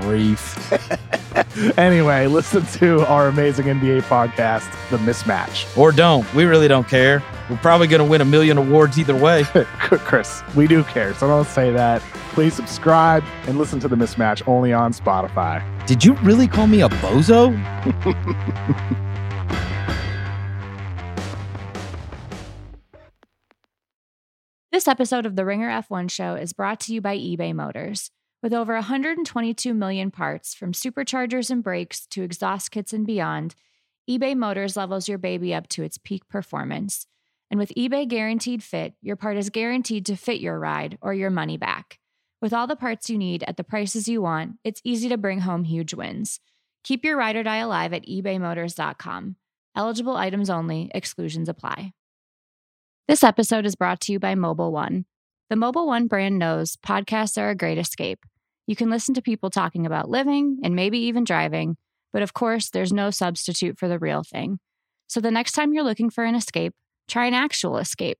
grief. anyway, listen to our amazing NBA podcast, The Mismatch. Or don't. We really don't care. We're probably going to win a million awards either way. Chris, we do care, so don't say that. Please subscribe and listen to The Mismatch only on Spotify. Did you really call me a bozo? This episode of the Ringer F1 show is brought to you by eBay Motors. With over 122 million parts, from superchargers and brakes to exhaust kits and beyond, eBay Motors levels your baby up to its peak performance. And with eBay Guaranteed Fit, your part is guaranteed to fit your ride or your money back. With all the parts you need at the prices you want, it's easy to bring home huge wins. Keep your ride or die alive at ebaymotors.com. Eligible items only, exclusions apply. This episode is brought to you by Mobil One. The Mobil One brand knows podcasts are a great escape. You can listen to people talking about living and maybe even driving, but of course, there's no substitute for the real thing. So the next time you're looking for an escape, try an actual escape.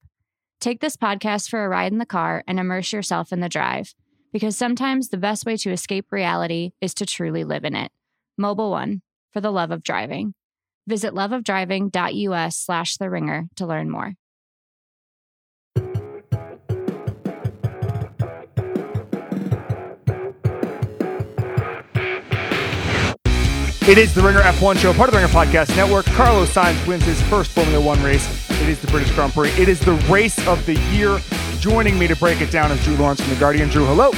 Take this podcast for a ride in the car and immerse yourself in the drive, because sometimes the best way to escape reality is to truly live in it. Mobil One, for the love of driving. Visit loveofdriving.us slash the ringer to learn more. It is the Ringer F1 show, part of the Ringer Podcast Network. Carlos Sainz wins his first Formula One race. It is the British Grand Prix. It is the race of the year. Joining me to break it down is Drew Lawrence from The Guardian. Drew, hello.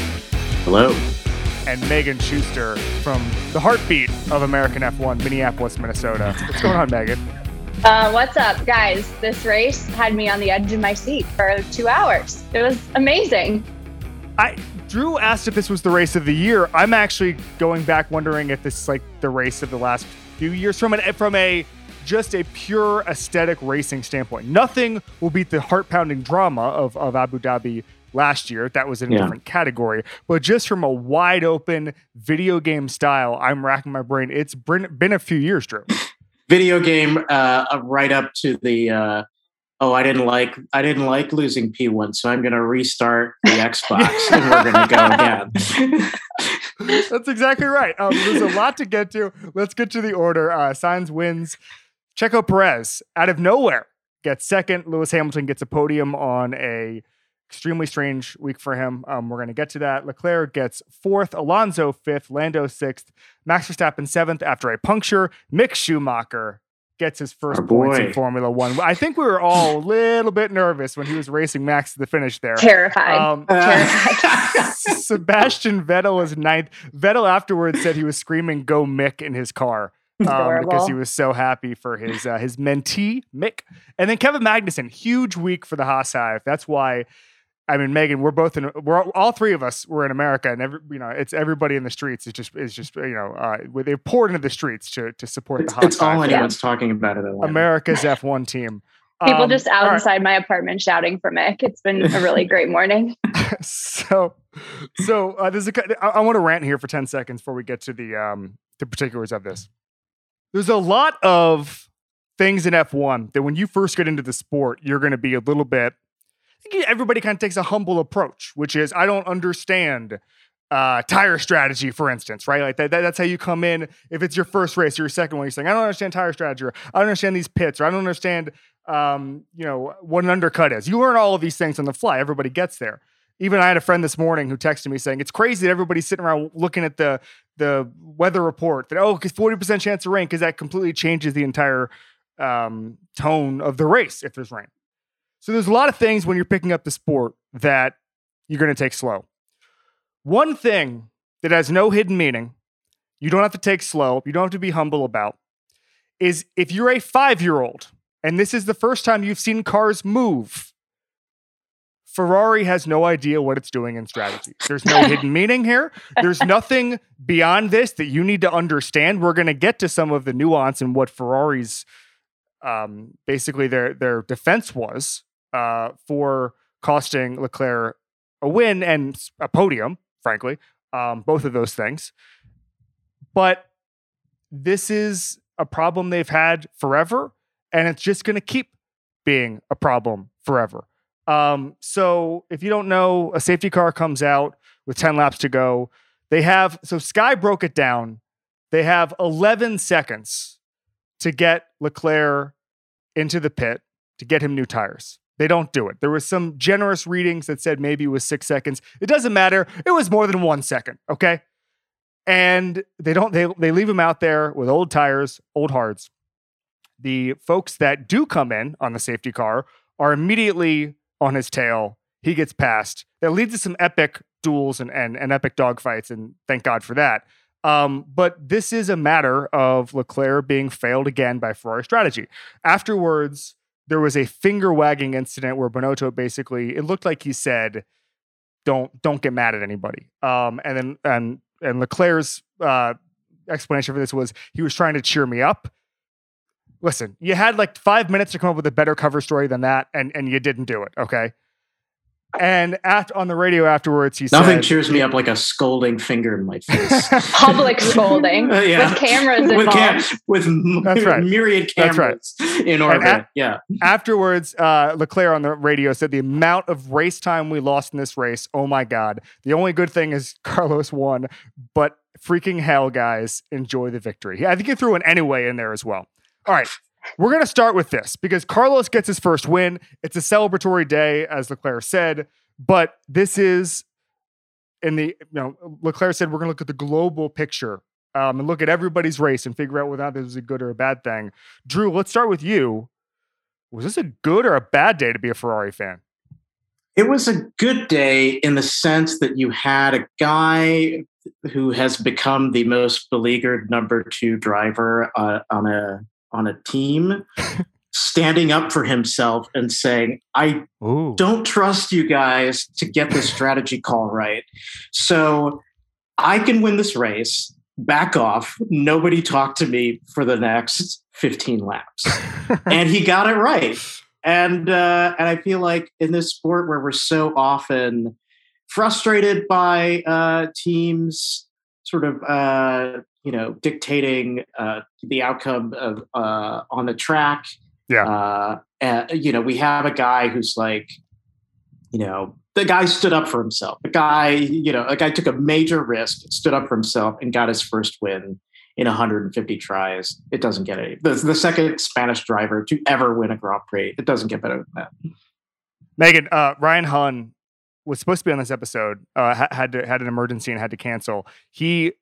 Hello. And Megan Schuster from the heartbeat of American F1, Minneapolis, Minnesota. What's going on, Megan? Uh, what's up, guys? This race had me on the edge of my seat for two hours. It was amazing. I Drew asked if this was the race of the year. I'm actually going back wondering if this is like the race of the last few years from an from a just a pure aesthetic racing standpoint. Nothing will beat the heart pounding drama of, of Abu Dhabi last year. That was in a Yeah. different category. But just from a wide open video game style, I'm racking my brain. It's been, been a few years, Drew. Video game uh, right up to the uh, oh I didn't like I didn't like losing P1, so I'm going to restart the Xbox and we're going to go again. That's exactly right. Um, there's a lot to get to. Let's get to the order. Uh, Sainz wins. Checo Perez out of nowhere gets second. Lewis Hamilton gets a podium on a extremely strange week for him. Um, we're going to get to that. Leclerc gets fourth. Alonso fifth. Lando sixth. Max Verstappen seventh after a puncture. Mick Schumacher gets his first Our points boy. in Formula One. I think we were all a little bit nervous when he was racing Max to the finish there. Terrified. Um, Sebastian Vettel was ninth. Vettel afterwards said he was screaming "Go Mick" in his car um, because he was so happy for his uh, his mentee Mick. And then Kevin Magnussen, huge week for the Haas Hive. That's why. I mean, Megan, we're both in. We're all, all three of us. We're in America, and every you know, it's everybody in the streets. It's just, it's just you know, uh, they poured into the streets to to support it's, the Haas it's all Hive. anyone's talking about it. America's F1 team. People Um, just outside right. my apartment shouting for Mick. It's been a really great morning. so so uh, there's a cou- I, I want to rant here for 10 seconds before we get to the um the particulars of this there's a lot of things in f1 that when you first get into the sport you're going to be a little bit I think everybody kind of takes a humble approach which is i don't understand uh, tire strategy, for instance, right? Like that, that- that's how you come in. If it's your first race or your second one, you're saying, I don't understand tire strategy, or I don't understand these pits, or I don't understand, um, you know, what an undercut is. You learn all of these things on the fly. Everybody gets there. Even I had a friend this morning who texted me saying, it's crazy that everybody's sitting around looking at the the weather report that, oh, because 40% chance of rain, because that completely changes the entire um, tone of the race if there's rain. So there's a lot of things when you're picking up the sport that you're going to take slow. One thing that has no hidden meaning, you don't have to take slow, you don't have to be humble about, is if you're a five year old and this is the first time you've seen cars move, Ferrari has no idea what it's doing in strategy. There's no hidden meaning here. There's nothing beyond this that you need to understand. We're going to get to some of the nuance and what Ferrari's um, basically their their defense was uh, for costing Leclerc a win and a podium, frankly, um, both of those things. But this is a problem they've had forever, and it's just going to keep being a problem forever. Um, so if you don't know, a safety car comes out with 10 laps to go. They have, so Sky broke it down. They have 11 seconds to get Leclerc into the pit to get him new tires. They don't do it. There was some generous readings that said maybe it was six seconds. It doesn't matter. It was more than one second. Okay. And they don't, they, they leave him out there with old tires, old hards. The folks that do come in on the safety car are immediately on his tail. He gets passed. That leads to some epic duels and, and, and epic dogfights. And thank God for that. Um, but this is a matter of Leclerc being failed again by Ferrari strategy. Afterwards, there was a finger wagging incident where Binotto basically, it looked like he said, "Don't don't get mad at anybody." Um, and then and and Leclerc's uh, explanation for this was he was trying to cheer me up. Listen, you had like five minutes to come up with a better cover story than that, and and you didn't do it. Okay. And after on the radio afterwards, he said, Nothing said, cheers me up like a scolding finger in my face. Public scolding Uh, yeah. with cameras with involved. cam- with m- That's right. myriad That's right. cameras in orbit. a- yeah. afterwards, uh, Leclerc on the radio said the amount of race time we lost in this race. Oh my God. The only good thing is Carlos won, but freaking hell, guys, enjoy the victory. I think he threw an anyway in there as well. All right. We're going to start with this because Carlos gets his first win. It's a celebratory day, as Leclerc said, but this is in the, you know, Leclerc said we're going to look at the global picture um, and look at everybody's race and figure out whether this is a good or a bad thing. Drew, let's start with you was this a good or a bad day to be a Ferrari fan? It was a good day in the sense that you had a guy who has become the most beleaguered number two driver uh, on a on a team standing up for himself and saying, "I Ooh. don't trust you guys to get this strategy call right. So I can win this race. Back off. Nobody talk to me for the next 15 laps. and he got it right. And uh, and I feel like in this sport where we're so often frustrated by uh, teams sort of uh, you know dictating uh, the outcome of uh, on the track Yeah. uh, and, you know, we have a guy who's like, you know, the guy stood up for himself. The guy, you know, a guy took a major risk, stood up for himself, and got his first win in 150 tries. It doesn't get any. The, the second Spanish driver to ever win a Grand Prix. It doesn't get better than that. Megan, uh, Ryan Hunn was supposed to be on this episode, uh, had to, had an emergency and had to cancel. He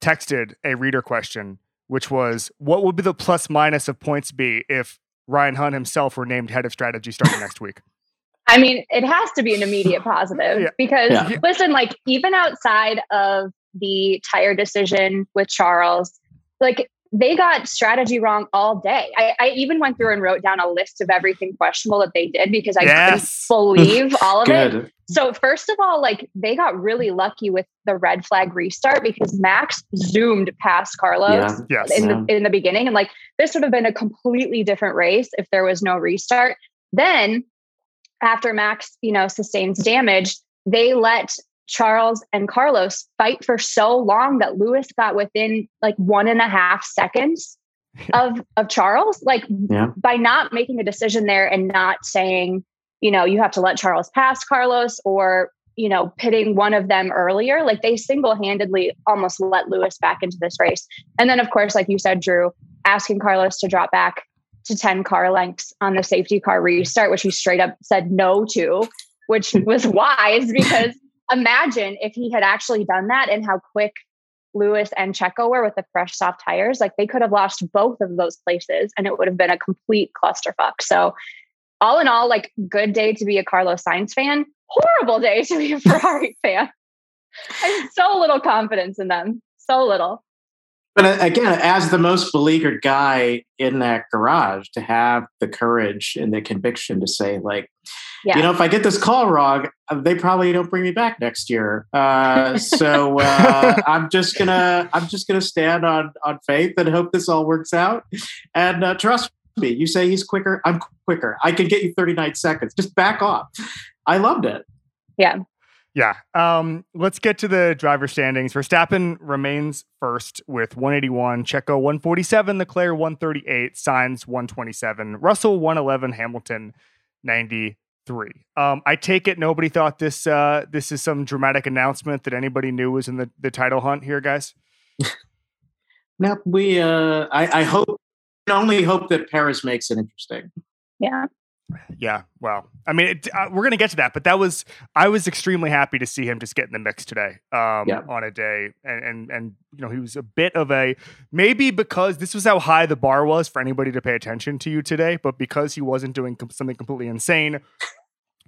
texted a reader question, which was, "What would be the plus minus of points be if Ryan Hunn himself were named head of strategy starting next week?" I mean, it has to be an immediate positive Yeah. because Yeah. listen, like even outside of the tire decision with Charles, like they got strategy wrong all day. I, I even went through and wrote down a list of everything questionable that they did because I Yes. couldn't believe all of it. So first of all, like they got really lucky with the red flag restart because Max zoomed past Carlos Yeah. Yes. in Yeah. the in the beginning and like this would have been a completely different race if there was no restart then after max you know sustains damage they let charles and carlos fight for so long that lewis got within like one and a half seconds of of charles. Like Yeah. by not making a decision there and not saying you know you have to let charles pass carlos or you know pitting one of them earlier like they single-handedly almost let lewis back into this race. And then of course like you said drew asking carlos to drop back to 10 car lengths on the safety car restart which he straight up said no to which was wise because imagine if he had actually done that and how quick lewis and checo were with the fresh soft tires like they could have lost both of those places and it would have been a complete clusterfuck so all in all, like good day to be a Carlos Sainz fan, horrible day to be a Ferrari fan. I have so little confidence in them. So little. But uh, again, as the most beleaguered guy in that garage, to have the courage and the conviction to say, like, Yeah. you know, if I get this call wrong, uh, they probably don't bring me back next year. Uh, so uh, I'm just gonna, I'm just gonna stand on on faith and hope this all works out. And uh, trust me, you say he's quicker, I'm quicker. I can get you 39 seconds. Just back off. I loved it. Yeah. Yeah. Um, let's get to the driver standings. Verstappen remains first with 181, Checo 147, Leclerc 138, Sainz 127, Russell 111, Hamilton 93. Um, I take it nobody thought this uh, this is some dramatic announcement that anybody knew was in the, the title hunt here, guys. Now we, uh, I, I hope, I only hope that Perez makes it interesting. Yeah. Yeah, well, I mean, it, uh, we're gonna get to that, but that was I was extremely happy to see him just get in the mix today um, Yeah. on a day, and, and and you know he was a bit of a maybe because this was how high the bar was for anybody to pay attention to you today, but because he wasn't doing com- something completely insane,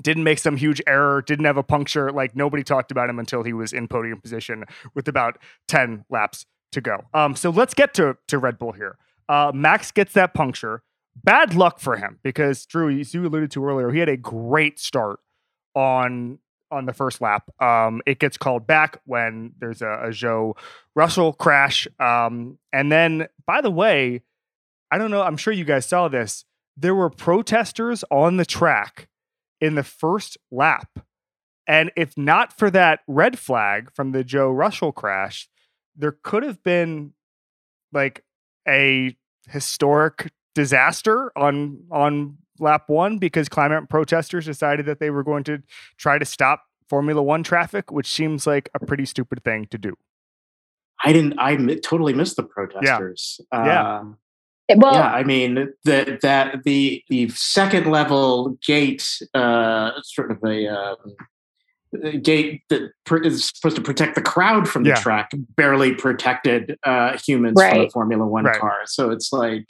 didn't make some huge error, didn't have a puncture, like nobody talked about him until he was in podium position with about ten laps to go. Um, so let's get to to Red Bull here. Uh, Max gets that puncture bad luck for him because Drew, as you alluded to earlier, he had a great start on on the first lap. Um, it gets called back when there's a, a Zhou Russell crash. Um, and then, by the way, I don't know. I'm sure you guys saw this. There were protesters on the track in the first lap, and if not for that red flag from the Zhou Russell crash, there could have been like a historic disaster on on lap one because climate protesters decided that they were going to try to stop Formula One traffic, which seems like a pretty stupid thing to do. I didn't, I totally missed the protesters. Yeah. Um, It- well, yeah, I mean that that the the second level gate, uh, sort of a um, gate that pr- is supposed to protect the crowd from the Yeah. track, barely protected uh, humans from a Right. Formula One Right. car. So it's like,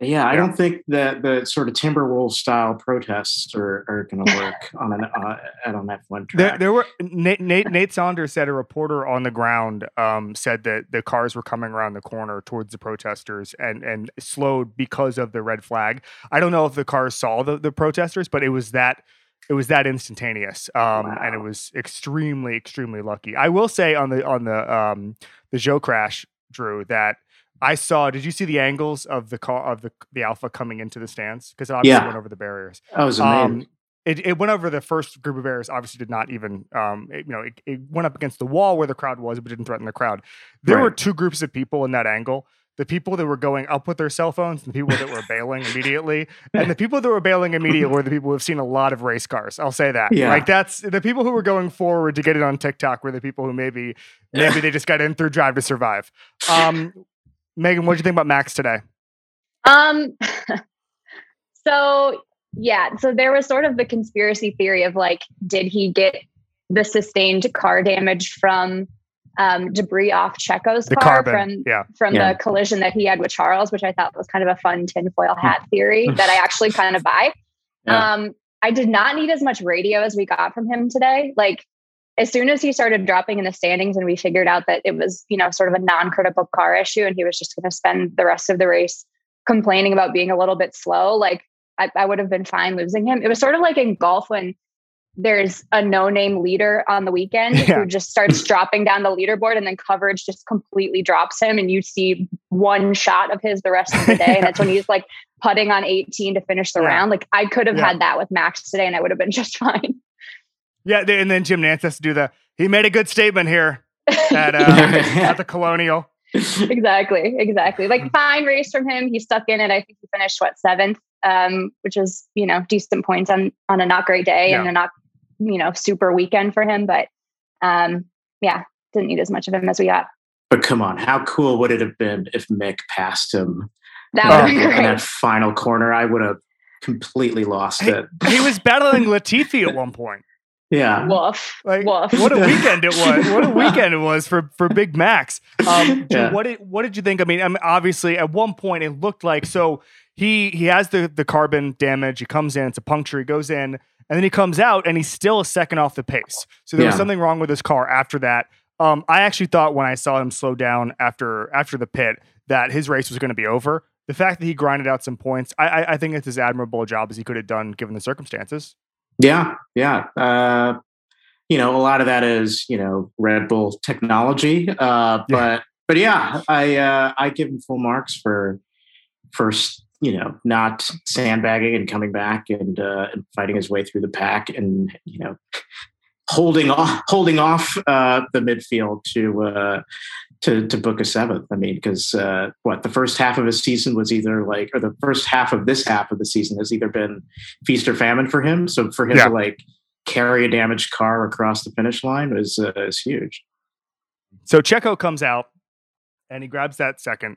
yeah, I don't think that the sort of Timberwolves style protests are, are going to work on an uh, at an F one There, track. there were Nate, Nate Nate Saunders said a reporter on the ground um, said that the cars were coming around the corner towards the protesters and and slowed because of the red flag. I don't know if the cars saw the, the protesters, but it was that it was that instantaneous, um, and it was extremely extremely lucky. I will say on the on the um, the Zhou crash, Drew, that I saw. Did you see the angles of the car of the the Alfa coming into the stands? Because it obviously Yeah. went over the barriers. that was amazing. Um, it, it went over the first group of barriers. Obviously, did not even um, it- you know it, it went up against the wall where the crowd was, but didn't threaten the crowd. There were two groups of people in that angle: the people that were going up with their cell phones, and the people that were bailing immediately. And the people that were bailing immediately were the people who have seen a lot of race cars. I'll say that. Yeah. Like that's the people who were going forward to get it on TikTok were the people who maybe maybe they just got in through Drive to Survive. Um, Megan, what do you think about Max today? Um, so yeah, so there was sort of the conspiracy theory of like, did he get the sustained car damage from um, debris off Checo's The car carbon, from yeah. from Yeah. the collision that he had with Charles, which I thought was kind of a fun tinfoil hat theory that I actually kind of buy. Yeah. Um, I did not need as much radio as we got from him today. Like as soon as he started dropping in the standings and we figured out that it was, you know, sort of a non-critical car issue and he was just going to spend the rest of the race complaining about being a little bit slow, like I, I would have been fine losing him. It was sort of like in golf when there's a no-name leader on the weekend Yeah. who just starts dropping down the leaderboard and then coverage just completely drops him and you see one shot of his the rest of the day and it's when he's like putting on 18 to finish the Yeah. round like i could have Yeah. had that with max today and i would have been just fine Yeah, they- and then Jim Nantz has to do the. He made a good statement here at uh, at the Colonial. exactly exactly like fine race from him he stuck in it i think he finished what seventh um which is you know decent points on on a not great day and a not you know super weekend for him but um yeah didn't need as much of him as we got But come on, how cool would it have been if Mick passed him that would be great that final corner? I would have completely lost He, it. he was battling Latifi at one point. Yeah. woof Like woof what a weekend it was! What a weekend it was for for Big Max. Um, Drew, Yeah. what did what did you think? I mean, I mean, obviously at one point it looked like so he he has the the carbon damage. He comes in, it's a puncture. He goes in, and then he comes out, and he's still a second off the pace. So there was something wrong with his car after that. Um, I actually thought when I saw him slow down after after the pit that his race was going to be over. The fact that he grinded out some points, I, I, I think it's as admirable a job as he could have done given the circumstances. Yeah, yeah. Uh, you know, a lot of that is you know Red Bull technology, uh, but but yeah, I uh, I give him full marks for for s- you know, not sandbagging and coming back and, uh, and fighting his way through the pack and, you know, holding off, holding off uh, the midfield to, uh, to, to book a seventh. I mean, because uh, what the first half of his season was either like, or the first half of this half of the season has either been feast or famine for him. So for him Yeah. to like carry a damaged car across the finish line was, uh, is huge. So Checo comes out and he grabs that second.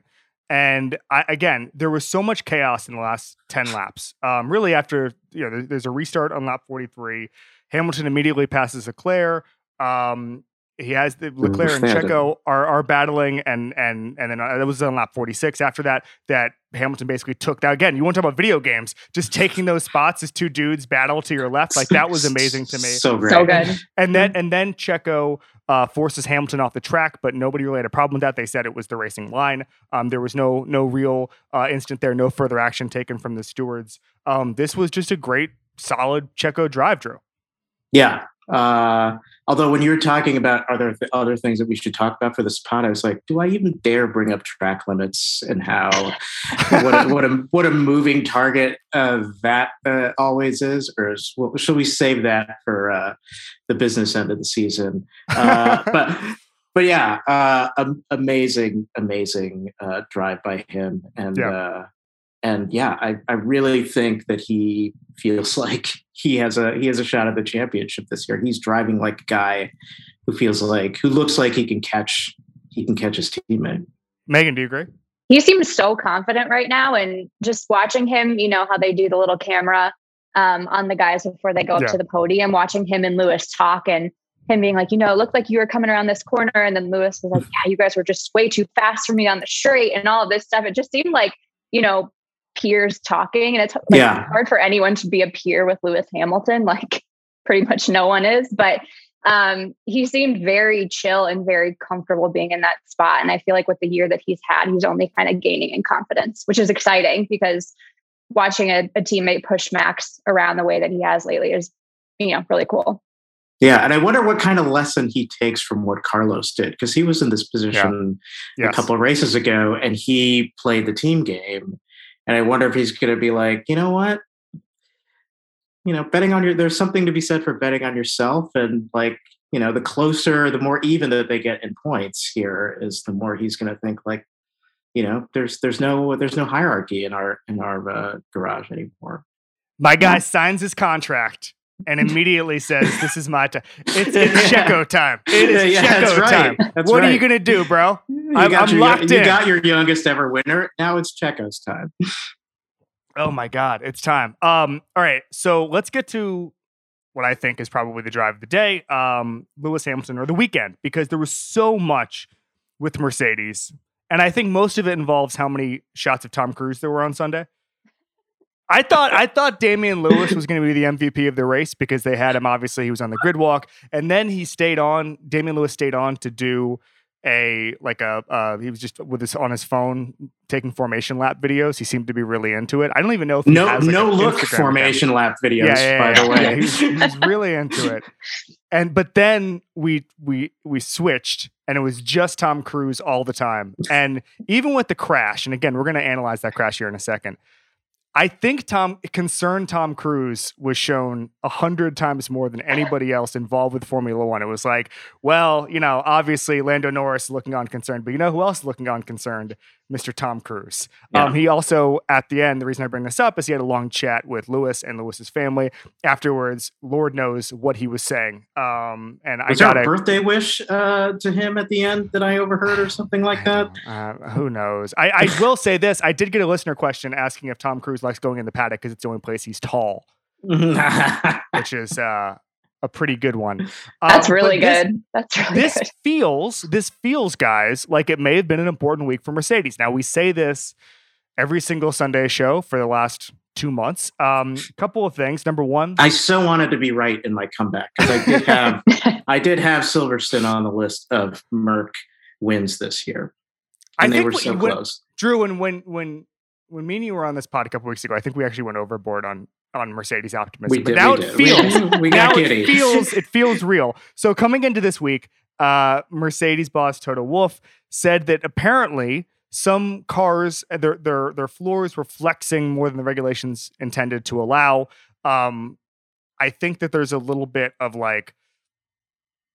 And I, again, there was so much chaos in the last 10 laps. Um, really, after you know, there- there's a restart on lap 43. Hamilton immediately passes Leclerc. Um, he has the Leclerc and Checo are are battling, and and and then uh, that was on lap 46. After that, that Hamilton basically took that again. You want to talk about video games? Just taking those spots as two dudes battle to your left, like that was amazing to me So great. So good. and then and then Checo uh, forces Hamilton off the track, but nobody really had a problem with that. They said it was the racing line. Um, there was no no real uh, incident there, no further action taken from the stewards. Um, this was just a great, solid Checo drive, Drew. Yeah. Uh, although when you were talking about other th- other things that we should talk about for this pod, I was like, do I even dare bring up track limits and how what a, what a what a moving target uh, that uh, always is, or is, well, should we save that for uh, the business end of the season? Uh, but but yeah, uh, amazing, amazing uh, drive by him, and Yeah. And yeah, I, I really think that he feels like he has a he has a shot at the championship this year. He's driving like a guy who feels like who looks like he can catch he can catch his teammate. Megan, do you agree? he seems so confident right now and just watching him you know how they do the little camera um, on the guys before they go up Yeah. to the podium watching him and lewis talk and him being like you know it looked like you were coming around this corner and then lewis was like yeah you guys were just way too fast for me on the straight and all of this stuff it just seemed like you know peers talking and it's like, Yeah. hard for anyone to be a peer with lewis hamilton like pretty much no one is but um, he seemed very chill and very comfortable being in that spot. And I feel like with the year that he's had, he's only kind of gaining in confidence, which is exciting because watching a, a teammate push Max around the way that he has lately is, you know, really cool. Yeah, and I wonder what kind of lesson he takes from what Carlos did because he was in this position a Yes. couple of races ago and he played the team game. And I wonder if he's going to be like, you know what? You know, betting on your, there's something to be said for betting on yourself. And like, you know, the closer, the more even that they get in points here is the more he's going to think like, you know, there's, there's no, there's no hierarchy in our, in our uh, garage anymore. My guy signs his contract and immediately says, "This is my time. It's, it's Checo time. It is Yeah, Checo that's right. time. That's what are you gonna do, bro? You I'm- I'm your, locked you in. got your youngest ever winner. Now it's Checo's time. Oh my God, it's time. Um, all right, so let's get to what I think is probably the drive of the day, um, Lewis Hamilton or the weekend, because there was so much with Mercedes, and I think most of it involves how many shots of Tom Cruise there were on Sunday. I thought I thought Damian Lewis was going to be the MVP of the race because they had him. Obviously, he was on the grid walk, and then he stayed on. Damian Lewis stayed on to do a like a uh, he was just with his on his phone taking formation lap videos. He seemed to be really into it. I don't even know if he No, has, like, no look Instagram account. formation lap videos, Yeah, yeah, by the way. Yeah, he, was, he was really into it. And but then we we we switched and it was just Tom Cruise all the time. And even with the crash, and again, we're going to analyze that crash here in a second. I think Tom concerned Tom Cruise was shown a hundred times more than anybody else involved with Formula One. It was like, well, you know, obviously Lando Norris looking on concerned, but you know who else looking on concerned? Mr. Tom Cruise. Um, he also, at the end, the reason I bring this up is he had a long chat with Lewis and Lewis's family. Afterwards, Lord knows what he was saying. Um, and Was I got a birthday wish uh, to him at the end that I overheard or something like that? Uh, who knows? I, I will say this: I did get a listener question asking if Tom Cruise likes going in the paddock because it's the only place he's tall, which is uh, a pretty good one. That's Um, really this- good. That's really this good. feels this feels guys like it may have been an important week for mercedes now we say this every single sunday show for the last two months um couple of things number one I so wanted to be right in my comeback because I did have I did have Silverstone on the list of Merc wins this year, i and they think were when- so when- close. drew and when when when me and you were on this pod a couple weeks ago i think we actually went overboard on on mercedes optimism We but did. now it feels we, now it feels it feels real. So coming into this week, uh, Mercedes boss Toto Wolff said that apparently some cars uh, their their their floors were flexing more than the regulations intended to allow. Um, I think that there's a little bit of like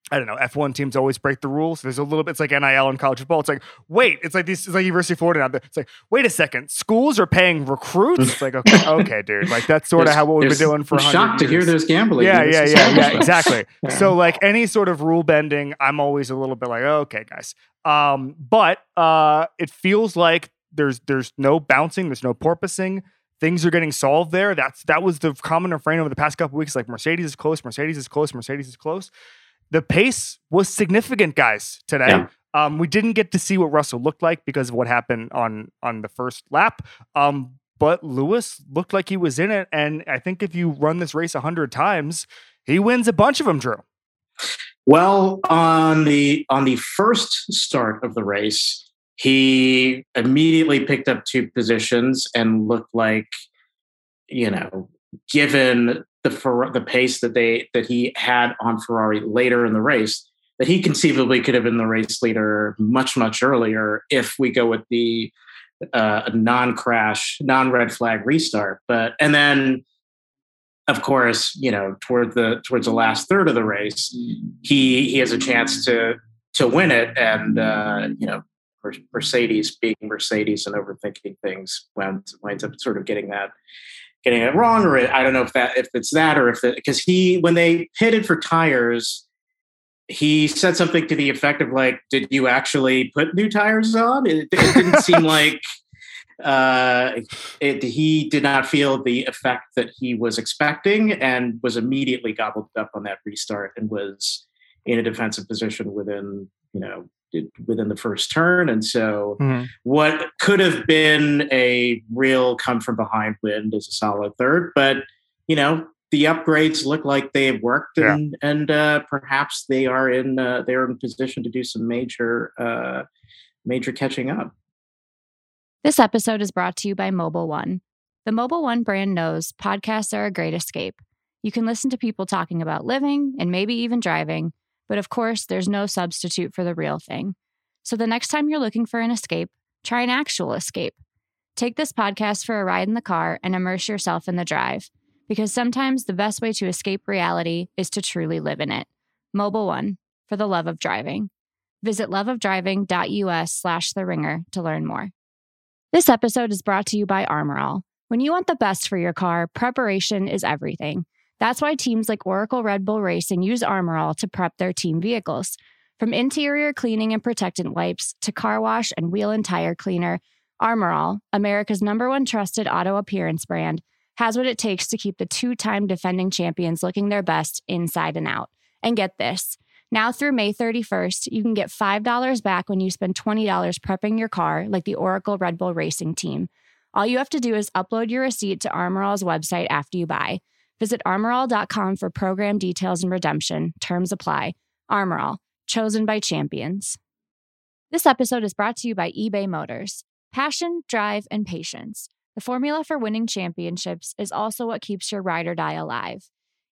I don't know. F1 teams always break the rules. There's a little bit, it's like NIL in college football. It's like, wait, it's like this, it's like University of Florida now. It's like, wait a second, schools are paying recruits. It's like, okay, okay, dude. Like that's sort of how what we've been doing for. I'm shocked to hear there's gambling. Yeah, yeah, yeah, yeah, exactly. yeah. So like any sort of rule bending, I'm always a little bit like, oh, okay, guys. Um, but uh, it feels like there's there's no bouncing, there's no porpoising things are getting solved there. That's that was the common refrain over the past couple weeks. Like Mercedes is close, Mercedes is close, Mercedes is close the pace was significant, guys, today. Yeah. Um, we didn't get to see what Russell looked like because of what happened on on the first lap. Um, but Lewis looked like he was in it, and I think if you run this race a hundred times, he wins a bunch of them. Drew. Well, on the on the first start of the race, he immediately picked up two positions and looked like, you know, given the the pace that they that he had on Ferrari later in the race that he conceivably could have been the race leader much much earlier if we go with the uh, non-crash non-red flag restart. But and then of course you know toward the towards the last third of the race he he has a chance to to win it. And uh, you know Mercedes being Mercedes and overthinking things winds winds up sort of getting that getting it wrong, or I don't know if that if it's that or if because he when they pitted for tires, he said something to the effect of like, "Did you actually put new tires on?" It, it didn't seem like uh, it, he did not feel the effect that he was expecting, and was immediately gobbled up on that restart and was in a defensive position within you know within the first turn. And so, mm-hmm. what could have been a real come from behind win is a solid third. But, you know, the upgrades look like they have worked and, yeah. and uh, perhaps they are in uh, they're in position to do some major uh, major catching up. This episode is brought to you by Mobil 1. The Mobil 1 brand knows podcasts are a great escape. You can listen to people talking about living and maybe even driving but of course, there's no substitute for the real thing. So the next time you're looking for an escape, try an actual escape. Take this podcast for a ride in the car and immerse yourself in the drive, because sometimes the best way to escape reality is to truly live in it. Mobil One, for the love of driving. Visit loveofdriving.us slash the ringer to learn more. This episode is brought to you by Armor All. When you want the best for your car, preparation is everything. That's why teams like Oracle Red Bull Racing use Armor All to prep their team vehicles. From interior cleaning and protectant wipes to car wash and wheel and tire cleaner, Armor All, America's number one trusted auto appearance brand, has what it takes to keep the two time defending champions looking their best inside and out. And get this now through May 31st, you can get $5 back when you spend $20 prepping your car, like the Oracle Red Bull Racing team. All you have to do is upload your receipt to Armor All's website after you buy. Visit armorall.com for program details and redemption. Terms apply. Armor All, chosen by champions. This episode is brought to you by eBay Motors. Passion, drive, and patience. The formula for winning championships is also what keeps your ride or die alive.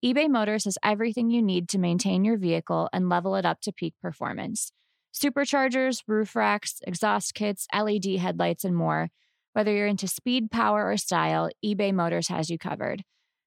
eBay Motors has everything you need to maintain your vehicle and level it up to peak performance. Superchargers, roof racks, exhaust kits, LED headlights, and more. Whether you're into speed, power, or style, eBay Motors has you covered.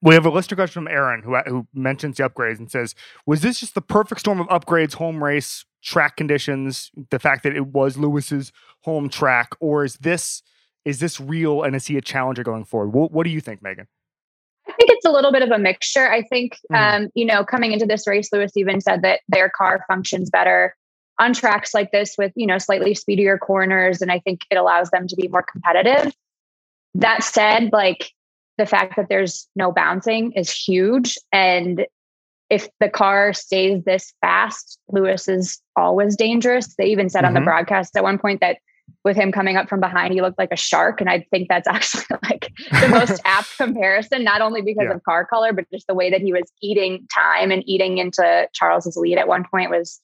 We have a listener question from Aaron who, who mentions the upgrades and says, Was this just the perfect storm of upgrades, home race, track conditions, the fact that it was Lewis's home track, or is this is this real and is he a challenger going forward? What, what do you think, Megan? I think it's a little bit of a mixture. I think, mm-hmm. um, you know, coming into this race, Lewis even said that their car functions better on tracks like this with, you know, slightly speedier corners. And I think it allows them to be more competitive. That said, like the fact that there's no bouncing is huge. And if the car stays this fast, Lewis is always dangerous. They even said mm-hmm. on the mm-hmm. broadcast at one point that with him coming up from behind, he looked like a shark. And I think that's actually like the most apt comparison, not only because yeah. of car color, but just the way that he was eating time and eating into Charles's lead at one point was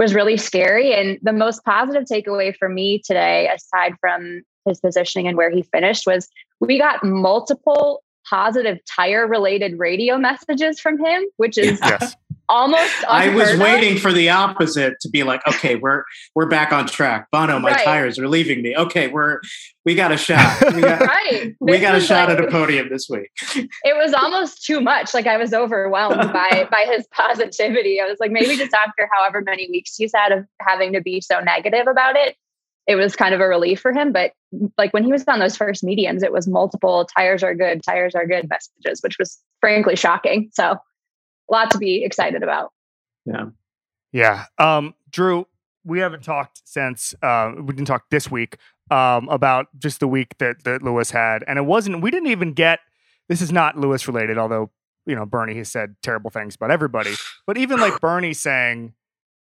was really scary. And the most positive takeaway for me today, aside from his positioning and where he finished, was we got multiple positive tire related radio messages from him, which is yes almost I was waiting for the opposite to be like, okay, we're we're back on track. Bono, my right. tires are leaving me. Okay, we're we got a shot. We got, right. we got a shot like, at a podium this week. It was almost too much. Like I was overwhelmed by by his positivity. I was like, maybe just after however many weeks he's had of having to be so negative about it, it was kind of a relief for him. But like when he was on those first mediums, it was multiple tires are good, tires are good messages, which was frankly shocking. So a lot to be excited about. Yeah. Yeah. Um, Drew, we haven't talked since uh, we didn't talk this week um, about just the week that that Lewis had, and it wasn't. We didn't even get. This is not Lewis related, although you know Bernie has said terrible things about everybody. But even like Bernie saying,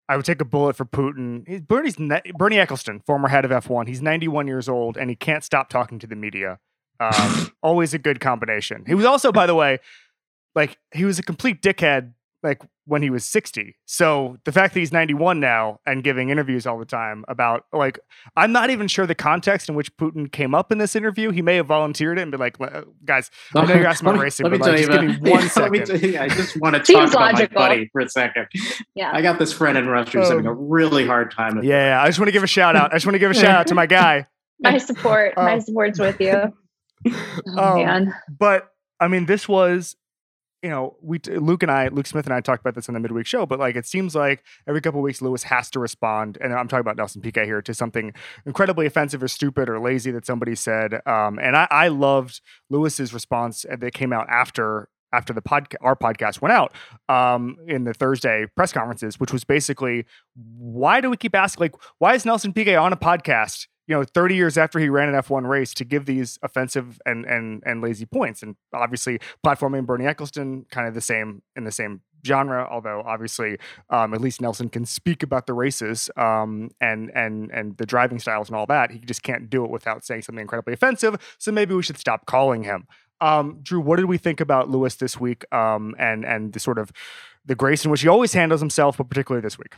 "I would take a bullet for Putin." Bernie's Bernie Ecclestone, former head of F1. He's 91 years old, and he can't stop talking to the media. Um, always a good combination. He was also, by the way, like he was a complete dickhead like when he was 60. So the fact that he's 91 now and giving interviews all the time about like I'm not even sure the context in which Putin came up in this interview. He may have volunteered it and be like, guys, I know you're asking about racing, but like, just give me one yeah, second. You, I just want to talk about logical. my buddy for a second. Yeah, I got this friend in Russia who's um, having a um, really hard time. Yeah, I just want to give a shout out. I just want to give a shout out to my guy. My support, um, my support's with you. Oh, um, man. But I mean, this was you know, we Luke and I, Luke Smith and I talked about this on the midweek show, but like it seems like every couple weeks Lewis has to respond, and I'm talking about Nelson Piquet here, to something incredibly offensive or stupid or lazy that somebody said. Um, and I, I loved Lewis's response that came out after after the podcast our podcast went out um, in the Thursday press conferences, which was basically why do we keep asking like why is Nelson Piquet on a podcast you know 30 years after he ran an F1 race to give these offensive and and and lazy points. And obviously platforming Bernie Ecclestone kind of the same in the same genre although obviously um, at least Nelson can speak about the races um, and and and the driving styles and all that. He just can't do it without saying something incredibly offensive so maybe we should stop calling him. Um, Drew what did we think about Lewis this week um, and and the sort of the grace in which he always handles himself but particularly this week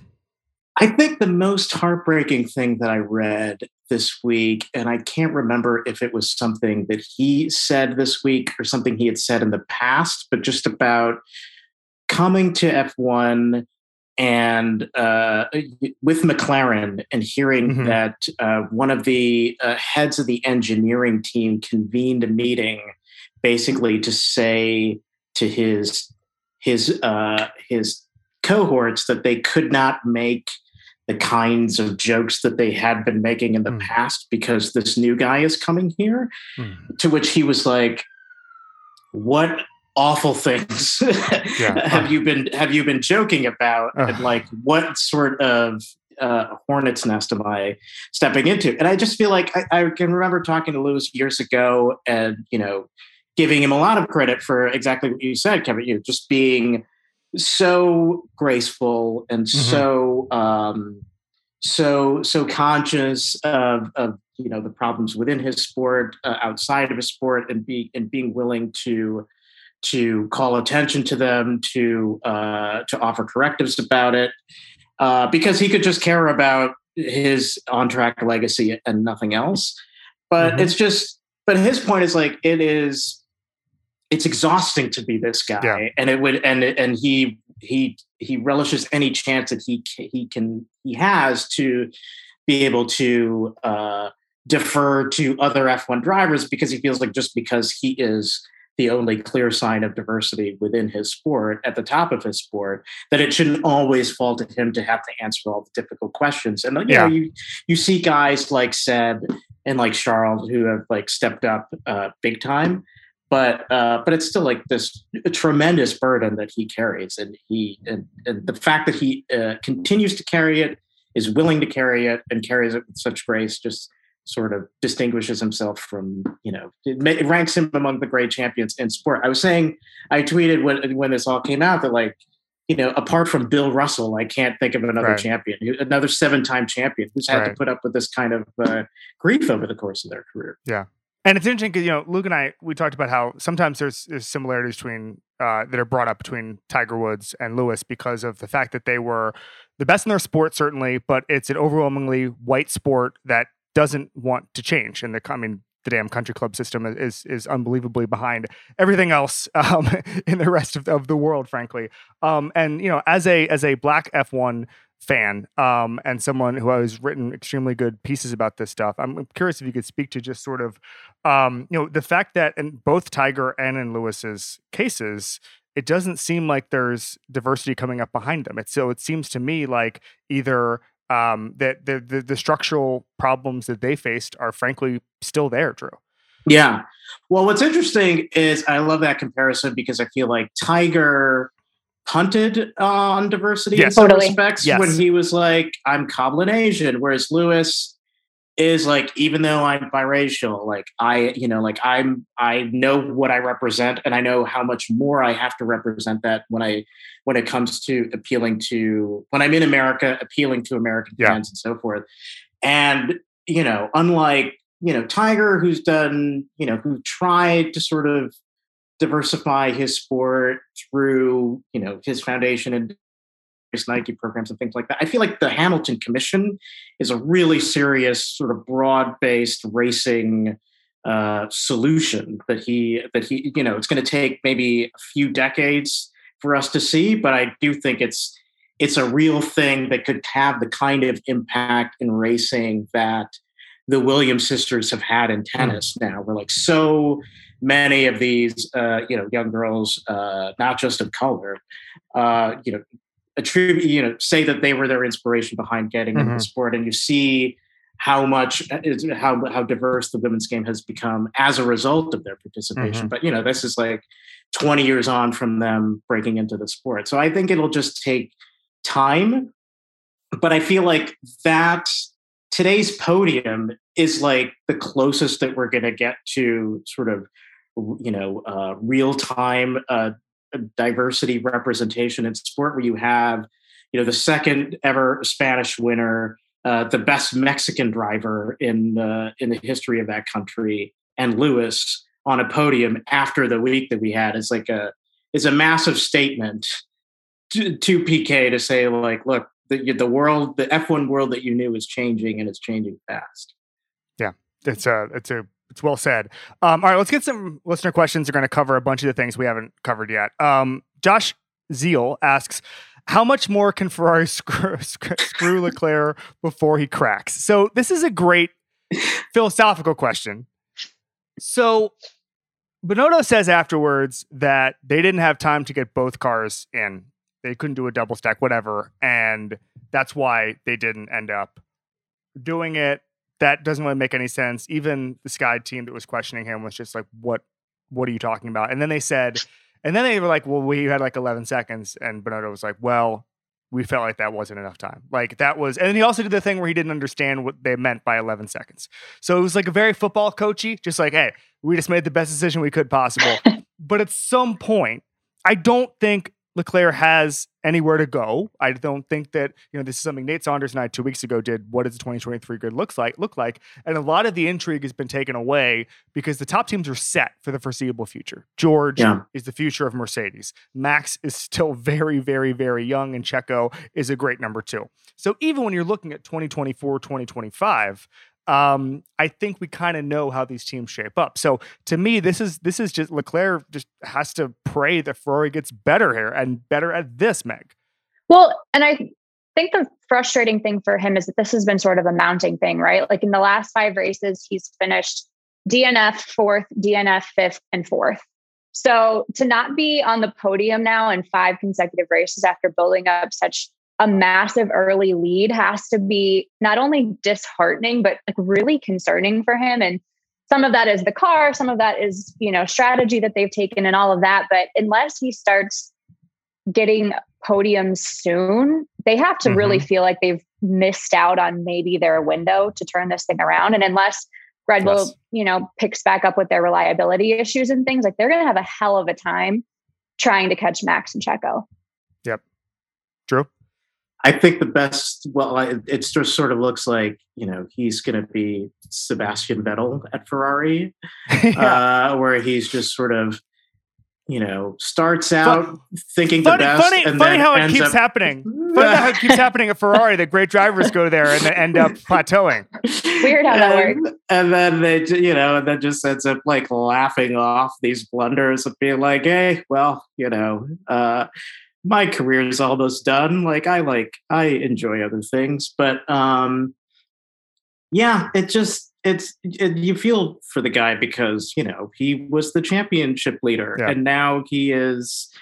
I think the most heartbreaking thing that I read this week, and I can't remember if it was something that he said this week or something he had said in the past, but just about coming to F1 and uh, with McLaren and hearing mm-hmm. that uh, one of the uh, heads of the engineering team convened a meeting basically to say to his his uh, his cohorts that they could not make the kinds of jokes that they had been making in the mm. past because this new guy is coming here. Mm. To which he was like, "What awful things yeah. have you been have you been joking about? Uh. And like, what sort of uh, hornet's nest am I stepping into?" And I just feel like I, I can remember talking to Lewis years ago, and you know, giving him a lot of credit for exactly what you said, Kevin. You know, just being so graceful and mm-hmm. so um, so so conscious of, of you know the problems within his sport, uh, outside of his sport, and be and being willing to to call attention to them, to uh, to offer correctives about it, uh, because he could just care about his on track legacy and nothing else. But mm-hmm. it's just, but his point is like it is it's exhausting to be this guy yeah. and it would and and he he he relishes any chance that he he can he has to be able to uh, defer to other F1 drivers because he feels like just because he is the only clear sign of diversity within his sport at the top of his sport that it shouldn't always fall to him to have to answer all the difficult questions and you yeah. know you you see guys like Seb and like Charles who have like stepped up uh, big time but uh, but it's still like this tremendous burden that he carries, and he and, and the fact that he uh, continues to carry it, is willing to carry it, and carries it with such grace, just sort of distinguishes himself from you know it, it ranks him among the great champions in sport. I was saying, I tweeted when when this all came out that like you know, apart from Bill Russell, I can't think of another Right. champion, another seven-time champion who's had to put up with this kind of uh, grief over the course of their career. And it's interesting because you know Luke and I we talked about how sometimes there's, there's similarities between uh, that are brought up between Tiger Woods and Lewis because of the fact that they were the best in their sport certainly, but it's an overwhelmingly white sport that doesn't want to change. And the I mean the damn country club system is is unbelievably behind everything else um, in the rest of, of the world, frankly. Um, and you know, as a as a black F one fan um, and someone who has written extremely good pieces about this stuff, I'm curious if you could speak to just sort of um, you know, the fact that in both Tiger and in Lewis's cases, it doesn't seem like there's diversity coming up behind them. It's so it seems to me like either um, that the, the the structural problems that they faced are frankly still there, Drew. Yeah. Well, what's interesting is I love that comparison because I feel like Tiger punted uh, on diversity in some Totally. respects Yes. when he was like, I'm Cablinasian, whereas Lewis is like, even though I'm biracial, like I, you know, like I'm, I know what I represent and I know how much more I have to represent that when I, when it comes to appealing to, when I'm in America, appealing to American Yeah. fans and so forth. And, you know, unlike, you know, Tiger, who's done, you know, who tried to sort of diversify his sport through, you know, his foundation and his Nike programs and things like that. I feel like the Hamilton Commission is a really serious, sort of broad-based racing uh, solution that he that he, you know, it's going to take maybe a few decades for us to see, but I do think it's it's a real thing that could have the kind of impact in racing that the Williams sisters have had in tennis now. We're like so many of these, uh, you know, young girls, uh, not just of color, uh, you know, attribute, you know, say that they were their inspiration behind getting into Mhm. the sport, and you see how much is how how diverse the women's game has become as a result of their participation. But you know, this is like 20 years on from them breaking into the sport. So I think it'll just take time. But I feel like that today's podium is like the closest that we're going to get to sort of you know uh, real time uh, diversity representation in sport where you have you know the second ever spanish winner uh, the best mexican driver in in the history of that country and lewis on a podium after the week that we had is like a is a massive statement to, to pk to say like look the, the world the f1 world that you knew is changing and it's changing fast Yeah. It's a it's a it's well said. Um, all right, let's get some listener questions. We're going to cover a bunch of the things we haven't covered yet. Um, Josh Zeal asks, "How much more can Ferrari screw, screw screw Leclerc before he cracks?" So this is a great philosophical question. So Binotto says afterwards that they didn't have time to get both cars in. They couldn't do a double stack, whatever, and that's why they didn't end up doing it that doesn't really make any sense. Even the Sky team that was questioning him was just like, "What? What are you talking about?" And then they said, and then they were like, "Well, we had like 11 seconds," and Bernardo was like, "Well, we felt like that wasn't enough time. Like that was." And then he also did the thing where he didn't understand what they meant by 11 seconds. So it was like a very football coachy, just like, "Hey, we just made the best decision we could possible." but at some point, I don't think Leclerc has anywhere to go. I don't think that you know this is something Nate Saunders and I two weeks ago did. What does the 2023 grid looks like? Look like, and a lot of the intrigue has been taken away because the top teams are set for the foreseeable future. George Yeah. is the future of Mercedes. Max is still very, very, very young, and Checo is a great number two. So even when you're looking at 2024, 2025. Um, I think we kind of know how these teams shape up. So to me, this is this is just Leclerc just has to pray that Ferrari gets better here and better at this, Meg. Well, and I think the frustrating thing for him is that this has been sort of a mounting thing, right? Like in the last five races, he's finished DNF fourth, DNF fifth, and fourth. So to not be on the podium now in five consecutive races after building up such a massive early lead has to be not only disheartening, but like really concerning for him. And some of that is the car, some of that is, you know, strategy that they've taken and all of that. But unless he starts getting podiums soon, they have to really mm-hmm. feel like they've missed out on maybe their window to turn this thing around. And unless Red Bull, Yes. you know, picks back up with their reliability issues and things, like they're going to have a hell of a time trying to catch Max and Checo. I think the best. Well, I, it just sort of looks like you know he's going to be Sebastian Vettel at Ferrari, yeah. uh, where he's just sort of you know starts out Fun- thinking funny, the best. funny, and funny then how it ends keeps up- happening. Funny how it keeps happening at Ferrari. that great drivers go there and then end up plateauing. Weird how that works. And then they, ju- you know, and then just ends up like laughing off these blunders of being like, "Hey, well, you know, uh, my career is almost done. Like, I like, I enjoy other things, but um, yeah, it just." It's it, you feel for the guy because you know he was the championship leader Yeah. and now he is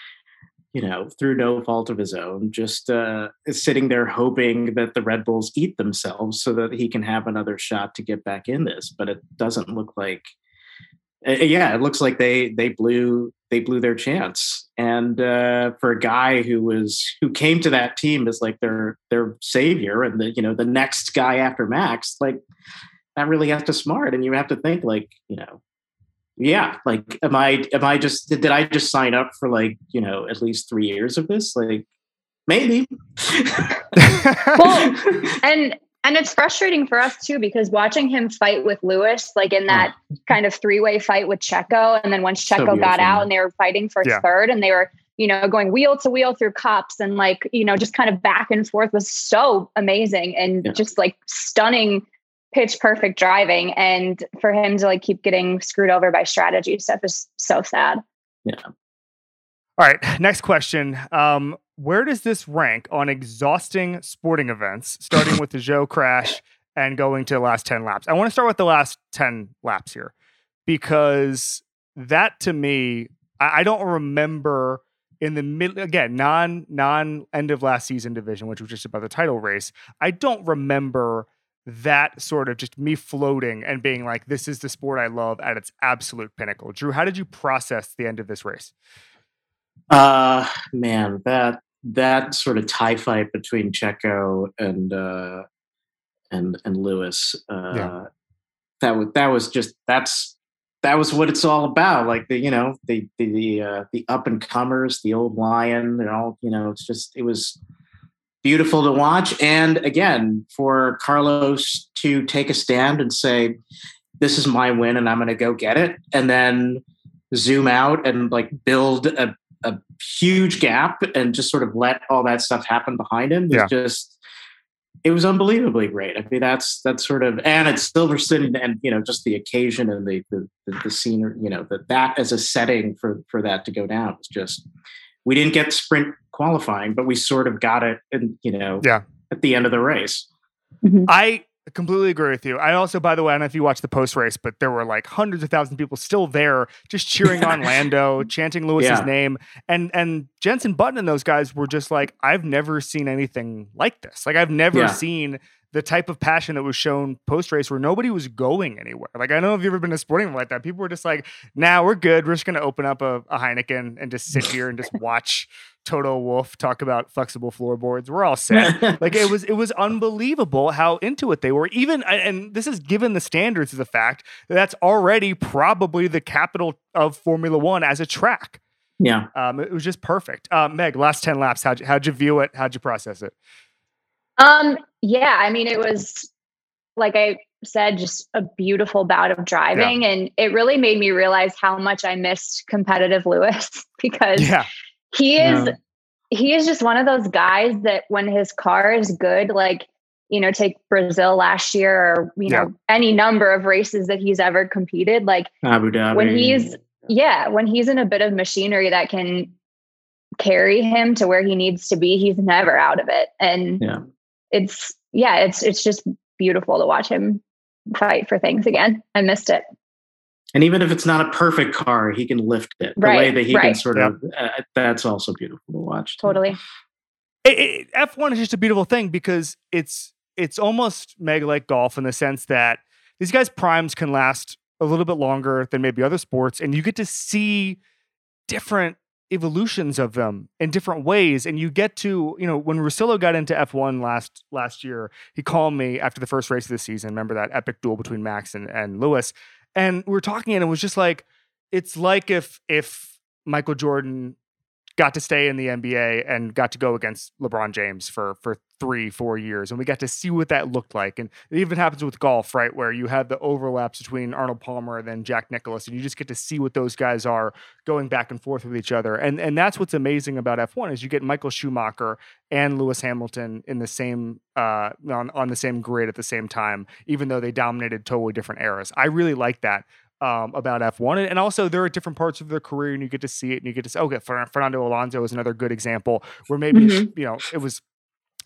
you know, through no fault of his own, just uh, sitting there hoping that the Red Bulls eat themselves so that he can have another shot to get back in this. But it doesn't look like, yeah, it looks like they they blew they blew their chance. And uh, for a guy who was who came to that team as like their their savior and the you know the next guy after Max, like that really has to smart. And you have to think like you know yeah like am i am i just did, did i just sign up for like you know at least three years of this like maybe Well, and and it's frustrating for us too because watching him fight with Lewis, like in that kind of three way fight with Checo, and then once So Checo got out and they were fighting for Yeah. third, and they were you know going wheel to wheel through Copse and like you know just kind of back and forth was so amazing and Yeah. just like stunning pitch perfect driving and for him to like keep getting screwed over by strategy stuff is so sad yeah All right, next question. Um, where does this rank on exhausting sporting events, starting with the Zhou crash and going to the last 10 laps? I want to start with the last 10 laps here because that to me, I, I don't remember in the mid again, non non end of last season division, which was just about the title race. I don't remember that sort of just me floating and being like, this is the sport I love at its absolute pinnacle. Drew, how did you process the end of this race? uh man that that sort of tie fight between checo and uh and and lewis uh Yeah. that was that was just that's that was what it's all about like the you know the the the, uh, the up and comers the old lion and all you know it's just it was beautiful to watch and again for carlos to take a stand and say this is my win and i'm going to go get it and then zoom out and like build a, a huge gap and just sort of let all that stuff happen behind him was Yeah. just it was unbelievably great. I mean, that's that's sort of and it's Silverstone and you know just the occasion and the the, the, the scene, you know, that that as a setting for for that to go down was just we didn't get sprint qualifying, but we sort of got it, and you know, Yeah. at the end of the race. Mm-hmm. I completely agree with you. I also, by the way, I don't know if you watched the post race, but there were like hundreds of thousands of people still there, just cheering on Lando, chanting Lewis's Yeah. name, and and Jensen Button and those guys were just like, I've never seen anything like this. Like I've never Yeah. seen the type of passion that was shown post race where nobody was going anywhere. Like I don't know if you've ever been to a sporting event like that. People were just like, "Now nah, we're good. We're just going to open up a, a Heineken and just sit here and just watch Toto Wolff talk about flexible floorboards. We're all set." like it was it was unbelievable how into it they were even and this is given the standards of the fact that that's already probably the capital of formula one as a track yeah. um, it was just perfect uh, meg last 10 laps how'd you, how'd you view it how'd you process it Um, yeah, I mean, it was like I said, just a beautiful bout of driving, and it really made me realize how much I missed competitive Lewis because yeah he is Yeah. he is just one of those guys that when his car is good, like you know, take Brazil last year or you Yeah. know any number of races that he's ever competed, like Abu Dhabi. when he's yeah when he's in a bit of machinery that can carry him to where he needs to be he's never out of it and Yeah. It's yeah it's it's just beautiful to watch him fight for things again i missed it and even if it's not a perfect car, he can lift it. The way that he can sort of uh, that's also beautiful to watch. too. totally it, it, F1 is just a beautiful thing because it's it's almost mega like golf in the sense that these guys primes can last a little bit longer than maybe other sports and you get to see different evolutions of them in different ways. And you get to you know when Russillo got into F1 last last year he called me after the first race of the season. Remember that epic duel between Max and, and Lewis? And we were talking and it was just like it's like if if Michael Jordan got to stay in the NBA and got to go against LeBron James for for three, four years, and we got to see what that looked like. And it even happens with golf, right, where you have the overlaps between Arnold Palmer and then Jack Nicklaus, and you just get to see what those guys are going back and forth with each other. And and that's what's amazing about F1 is you get Michael Schumacher and Lewis Hamilton in the same uh, on on the same grid at the same time, even though they dominated totally different eras. I really like that um, about F1. And also, there are different parts of their career, and you get to see it, and you get to say, okay, Fernando Alonso is another good example where maybe, Mhm. you know, it was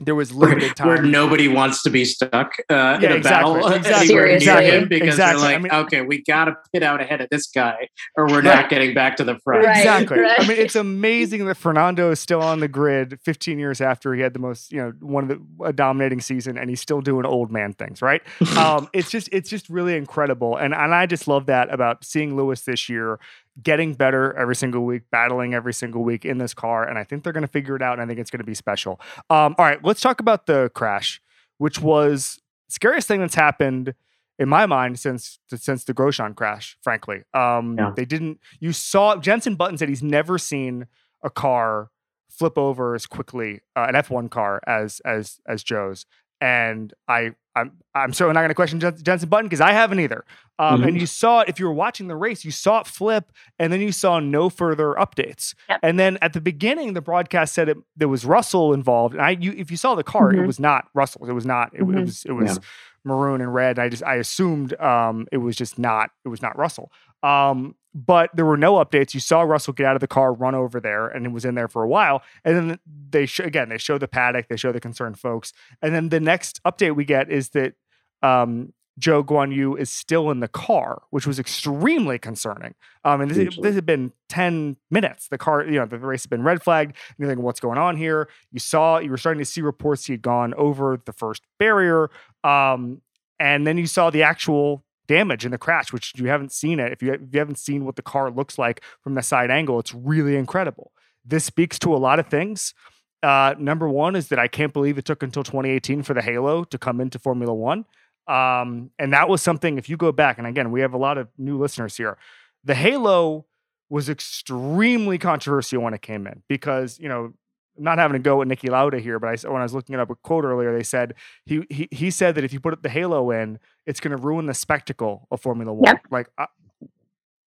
there was Where, limited time. where nobody wants to be stuck uh, in a exactly, battle exactly, anywhere near exactly, him because exactly. they're I like, mean- okay, we got to pit out ahead of this guy, or we're Right. not getting back to the front. Right. Exactly. I mean, it's amazing that Fernando is still on the grid 15 years after he had the most, you know, one of the a dominating season, and he's still doing old man things, right? um, it's just, it's just really incredible, and and I just love that about seeing Lewis this year, getting better every single week, battling every single week in this car, and I think they're going to figure it out, and I think it's going to be special. Um, all right, let's talk about the crash, which was the scariest thing that's happened in my mind since since the Grosjean crash. Frankly, um, Yeah. they didn't. You saw Jensen Button said he's never seen a car flip over as quickly uh, an F1 car as as as Zhou's. And I, I'm, I'm certainly not going to question Jensen Button because I haven't either. Um, And Mhm. you saw it if you were watching the race, you saw it flip, and then you saw no further updates. Yep. And then at the beginning, the broadcast said it, there was Russell involved. And I, you, if you saw the car, it Mhm. was not Russell. It was not. It, it Mhm. was. It was maroon and red. And I just I assumed um, it was just not. It was not Russell. Um, but there were no updates. You saw Russell get out of the car, run over there, and it was in there for a while. And then they sh- again they show the paddock, they show the concerned folks, and then the next update we get is that um, Zhou Guanyu is still in the car, which was extremely concerning. Um, and this, this had been ten minutes. The car, you know, the race had been red flagged. And you're thinking, what's going on here? You saw, you were starting to see reports he had gone over the first barrier, um, and then you saw the actual damage in the crash, which you haven't seen it. If you, if you haven't seen what the car looks like from the side angle, it's really incredible. This speaks to a lot of things. Uh, number one is that I can't believe it took until 2018 for the Halo to come into Formula One. Um, and that was something, if you go back, and again, we have a lot of new listeners here. The Halo was extremely controversial when it came in because, you know, not having to go with Niki Lauda here, but I, s- when I was looking it up a quote earlier, they said he he, he said that if you put the Halo in, it's going to ruin the spectacle of Formula One. Yep. Like, uh,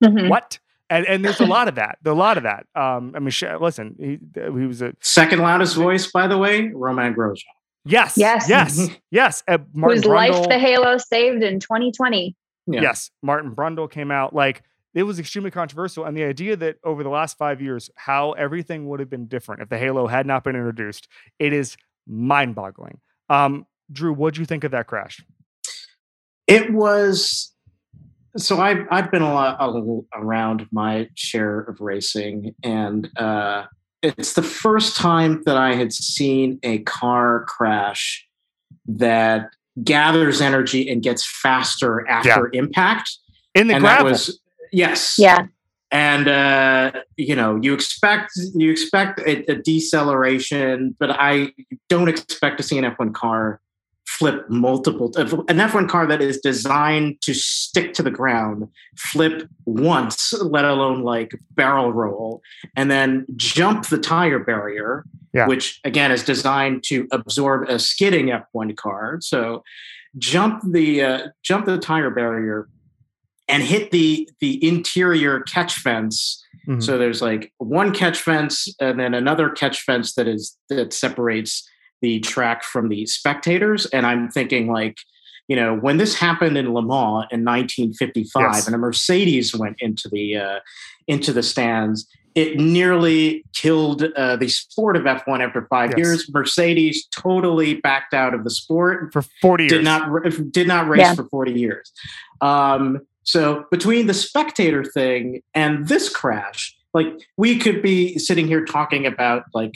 Mhm. what? And and there's a lot of that. There's a lot of that. Um, I mean, sh- listen, he he was a Second loudest voice, by the way, Romain Grosjean. yes, Yes. yes, yes. Uh, Martin Whose life the Halo saved in 2020. Yeah. Yes, Martin Brundle came out like it was extremely controversial, and the idea that over the last five years, how everything would have been different if the Halo had not been introduced, it is mind-boggling. Um, Drew, what do you think of that crash? It was so I've I've been a lot a- around my share of racing, and uh, it's the first time that I had seen a car crash that gathers energy and gets faster after impact. In the and gravel, that was yes, Yeah. and uh, you know you expect you expect a, a deceleration, but I don't expect to see an F1 car flip multiple an F1 car that is designed to stick to the ground flip once, let alone like barrel roll, and then jump the tire barrier, Yeah. which again is designed to absorb a skidding F1 car. So jump the uh, jump the tire barrier and hit the the interior catch fence. Mhm. So there's like one catch fence and then another catch fence that is that separates the track from the spectators. And I'm thinking like, you know, when this happened in Le Mans in 1955 Yes. and a Mercedes went into the uh, into the stands, it nearly killed uh, the sport of F1 after five Yes. years. Mercedes totally backed out of the sport for 40 years. did not did not race Yeah. for 40 years. Um, so between the spectator thing and this crash, like we could be sitting here talking about like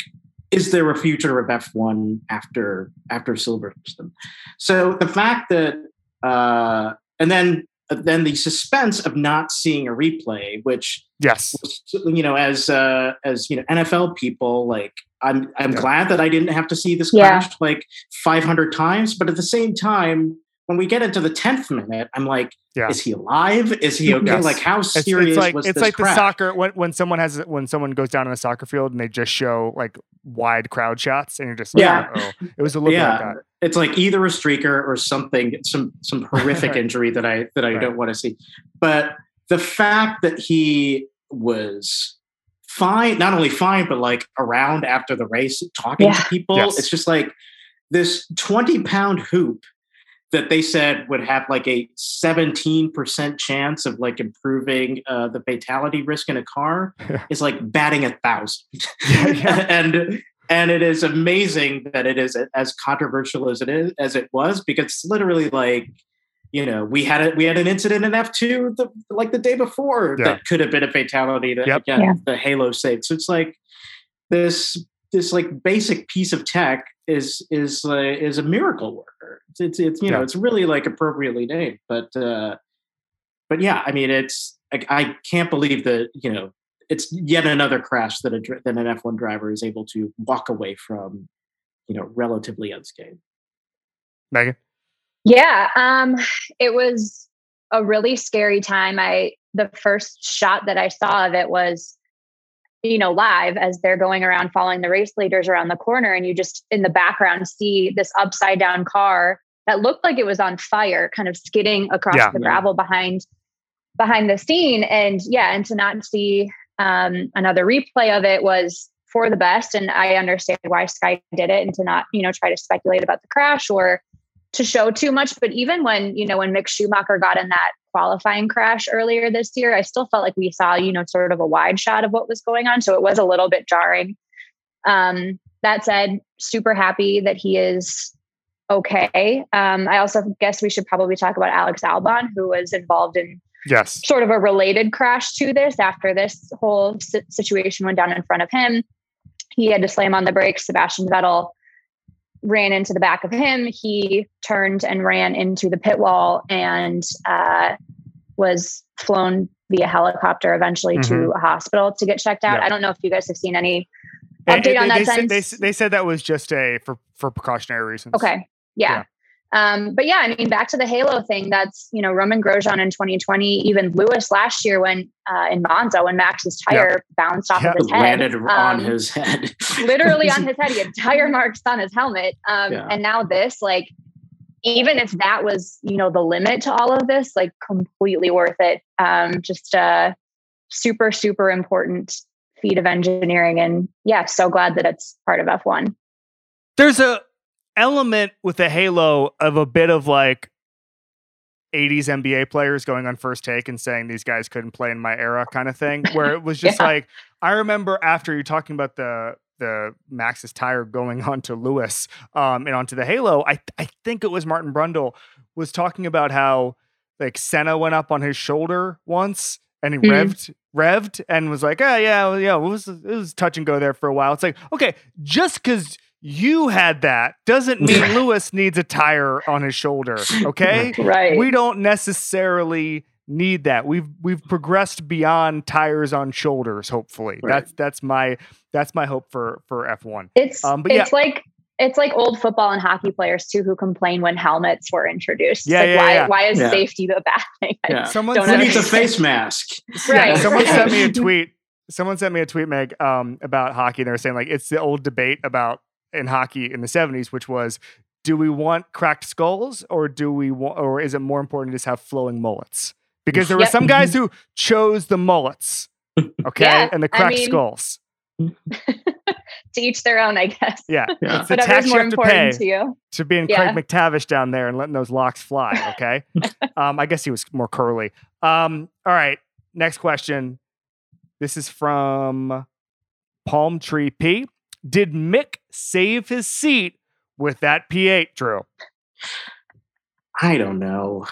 is there a future of F1 after after Silverstone? So the fact that uh, and then then the suspense of not seeing a replay, which yes, you know as uh, as you know NFL people like I'm I'm Yeah. glad that I didn't have to see this Yeah. crash like 500 times, but at the same time, when we get into the tenth minute, I'm like, Yeah. is he alive? Is he okay? Yes. Like, how It's, serious it's like was it's this like crash? the soccer when, when someone has when someone goes down in a soccer field and they just show like wide crowd shots and you're just like, Yeah. oh, it was a little yeah, bit like that. it's like either a streaker or something, some some horrific Right. injury that I that I Right. don't want to see. But the fact that he was fine, not only fine, but like around after the race, talking Yeah. to people, Yes. it's just like this twenty pound hoop that they said would have like a 17% chance of like improving uh, the fatality risk in a car is like batting a thousand Yeah, yeah. and and it is amazing that it is as controversial as it is as it was because it's literally like you know we had a we had an incident in F2 the, like the day before Yeah. that could have been a fatality that Yep. again Yeah. the Halo saved so it's like this this like basic piece of tech is is uh, is a miracle worker it's it's, it's you know it's really like appropriately named but uh but yeah I mean it's like I can't believe that you know it's yet another crash that a dr- that an F1 driver is able to walk away from, you know, relatively unscathed. Megan. Yeah, um, it was a really scary time. I the first shot that I saw of it was, you know, live as they're going around following the race leaders around the corner, and you just in the background see this upside down car that looked like it was on fire, kind of skidding across Yeah. the gravel behind behind the scene. And yeah, and to not see um, another replay of it was for the best. And I understand why Sky did it, and to not, you know, try to speculate about the crash or to show too much. But even when, you know, when Mick Schumacher got in that qualifying crash earlier this year, I still felt like we saw, you know, sort of a wide shot of what was going on. So it was a little bit jarring. Um, that said, super happy that he is okay. Um, I also guess we should probably talk about Alex Albon, who was involved in Yes. sort of a related crash to this after this whole si- situation went down in front of him. He had to slam on the brakes. Sebastian Vettel ran into the back of him. He turned and ran into the pit wall and uh, was flown via helicopter eventually to a hospital to get checked out. Yeah. I don't know if you guys have seen any update and on that they, said, they, they said that was just a for for precautionary reasons. Okay. Yeah. Um, but yeah, I mean, back to the Halo thing. That's you know Romain Grosjean in 2020, even Lewis last year when uh, in Monza when Max's tire bounced off Yeah. of his head, Landed on um, his head. literally on his head. He had tire marks on his helmet. Um, Yeah. And now this, like, even if that was you know the limit to all of this, like, completely worth it. Um, just a super super important feat of engineering, and yeah, so glad that it's part of F1. There's a element with the Halo of a bit of like 80s NBA players going on first take and saying these guys couldn't play in my era kind of thing where it was just Yeah. like I remember after you're talking about the the Max's tire going onto Lewis um and onto the Halo I I think it was Martin Brundle was talking about how like Senna went up on his shoulder once and he Mhm. revved revved and was like, oh yeah, well, yeah, it was it was touch and go there for a while. It's like, okay, just because you had that doesn't mean Lewis needs a tire on his shoulder. Okay, Right. we don't necessarily need that. We've we've progressed beyond tires on shoulders. Hopefully, Right. that's that's my that's my hope for for F one. It's Um, but it's like it's like old football and hockey players too who complain when helmets were introduced. Yeah, like yeah, why yeah. why is Yeah. safety the bad thing? I Yeah. Someone Who sent needs a face mask? Right. Someone sent me a tweet. Someone sent me a tweet, Meg, um, about hockey. And they were saying like it's the old debate about in hockey in the '70s, which was, do we want cracked skulls or do we want, or is it more important to just have flowing mullets? Because there were Yep. some guys who chose the mullets, okay, Yeah, and the I cracked mean- skulls. to each their own, I guess. Yeah, Yeah. it's the tax you have to pay to you. to being Yeah. Craig MacTavish down there and letting those locks fly. Okay. um, I guess he was more curly. Um, all right. Next question. This is from Palm Tree P. Did Mick save his seat with that P8, Drew? I don't know.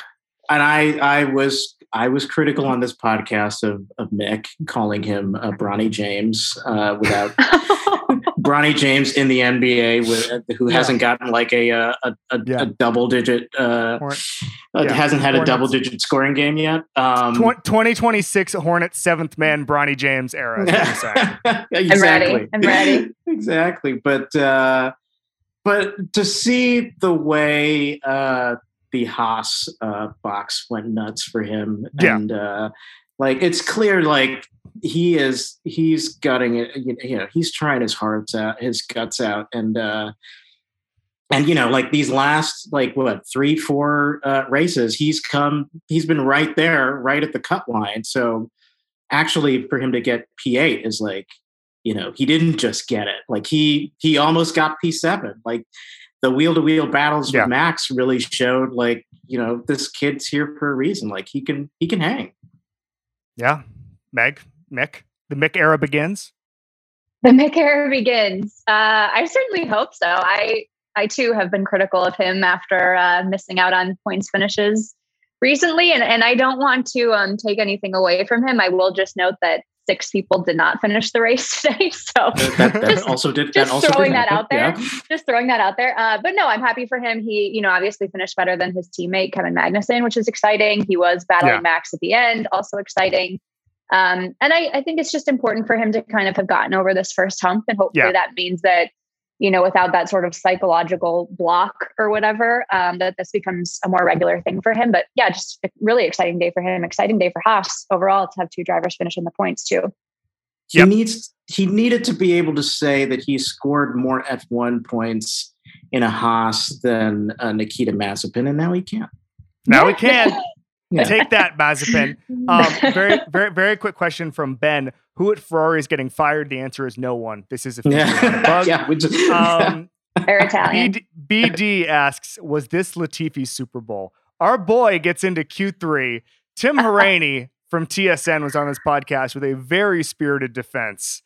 And I, I was, I was critical on this podcast of, of Mick calling him uh, Bronny James uh, without Bronny James in the NBA with, who Yeah. hasn't gotten like a a, a, a, Yeah. a double digit uh, uh, yeah. hasn't had a double digit scoring game yet. Um, Tw- 2026 Hornets seventh man Bronny James era. Is what you're saying. exactly. I'm ready. exactly. But uh, but to see the way uh, the Haas uh, box went nuts for him, Yeah. and uh, like it's clear, like he is he's gutting it. You know, he's trying his hearts out, his guts out, and uh, and you know, like these last like what three, four uh, races, he's come, he's been right there, right at the cut line. So actually, for him to get P eight is like, you know, he didn't just get it. Like he he almost got P seven. Like the wheel to wheel battles Yeah. with Max really showed, like you know, this kid's here for a reason. Like he can he can hang. Yeah. Meg, Mick, the Mick era begins. The Mick era begins. Uh, I certainly hope so. I I too have been critical of him after uh, missing out on points finishes recently, and and I don't want to um, take anything away from him. I will just note that six people did not finish the race today, so That, that, that Just- also did. just that also did throwing that out there. yeah. just throwing that out there. Uh, but no, I'm happy for him. He, you know, obviously finished better than his teammate Kevin Magnussen, which is exciting. He was battling Yeah. Max at the end, also exciting. Um, and I, I think it's just important for him to kind of have gotten over this first hump, and hopefully Yeah. that means that, you know, without that sort of psychological block or whatever, um, that this becomes a more regular thing for him. But yeah, just a really exciting day for him. Exciting day for Haas overall to have two drivers finish in the points too. He Yep. needs he needed to be able to say that he scored more F1 points in a Haas than uh, Nikita Mazepin, and now he can. Now he can Yeah. take that, Mazepin. Um, very, very, very quick question from Ben. Who at Ferrari is getting fired? The answer is no one. This is a feature on the yeah, bug. yeah. We just, Um, They're Italian. BD, BD asks, was this Latifi's Super Bowl? Our boy gets into Q3. Tim Haraney from TSN was on this podcast with a very spirited defense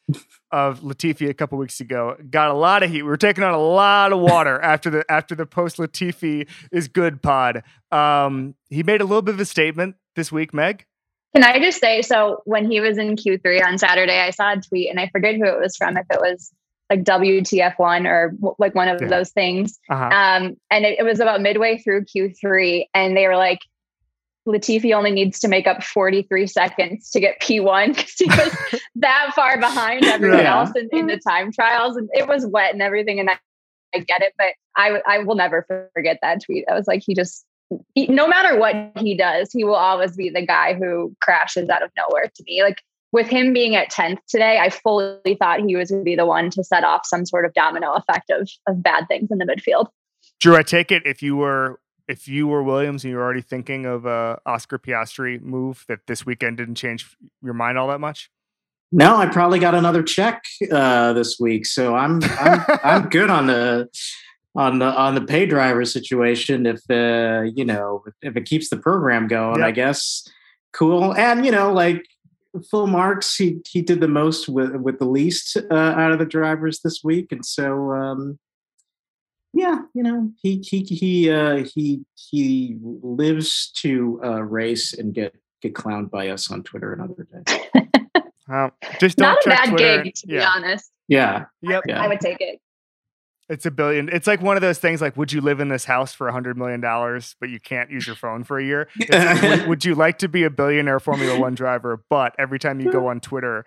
of Latifi a couple weeks ago. Got a lot of heat. We were taking on a lot of water after the after the post Latifi is good pod. Um, he made a little bit of a statement this week, Meg. Can I just say, so when he was in Q3 on Saturday, I saw a tweet and I forget who it was from, if it was like WTF1 or w- like one of Yeah. those things. Uh-huh. Um, and it, it was about midway through Q3 and they were like, Latifi only needs to make up 43 seconds to get P1 because he was that far behind everyone Yeah. else in, in the time trials. And it was wet and everything. And I, I get it, but I, I will never forget that tweet. I was like, he just, he, no matter what he does, he will always be the guy who crashes out of nowhere to me. Like with him being at 10th today, I fully thought he was going to be the one to set off some sort of domino effect of, of bad things in the midfield. Drew, I take it if you were if you were Williams and you were already thinking of a Oscar Piastri move that this weekend didn't change your mind all that much. no, I probably got another check uh, this week, so I'm I'm I'm good on the on the on the pay driver situation. If uh, you know if it keeps the program going, Yep. I guess cool. And you know, like full marks, he he did the most with with the least uh, out of the drivers this week, and so. Um, yeah, you know, he he he uh, he he lives to uh, race and get get clowned by us on Twitter another day. Uh, just don't Not a bad Twitter. gig, to be honest. Yeah, Yep. yeah. I would take it. It's a billion. It's like one of those things like, would you live in this house for a hundred million dollars, but you can't use your phone for a year? It's, would, would you like to be a billionaire Formula One driver, but every time you go on Twitter,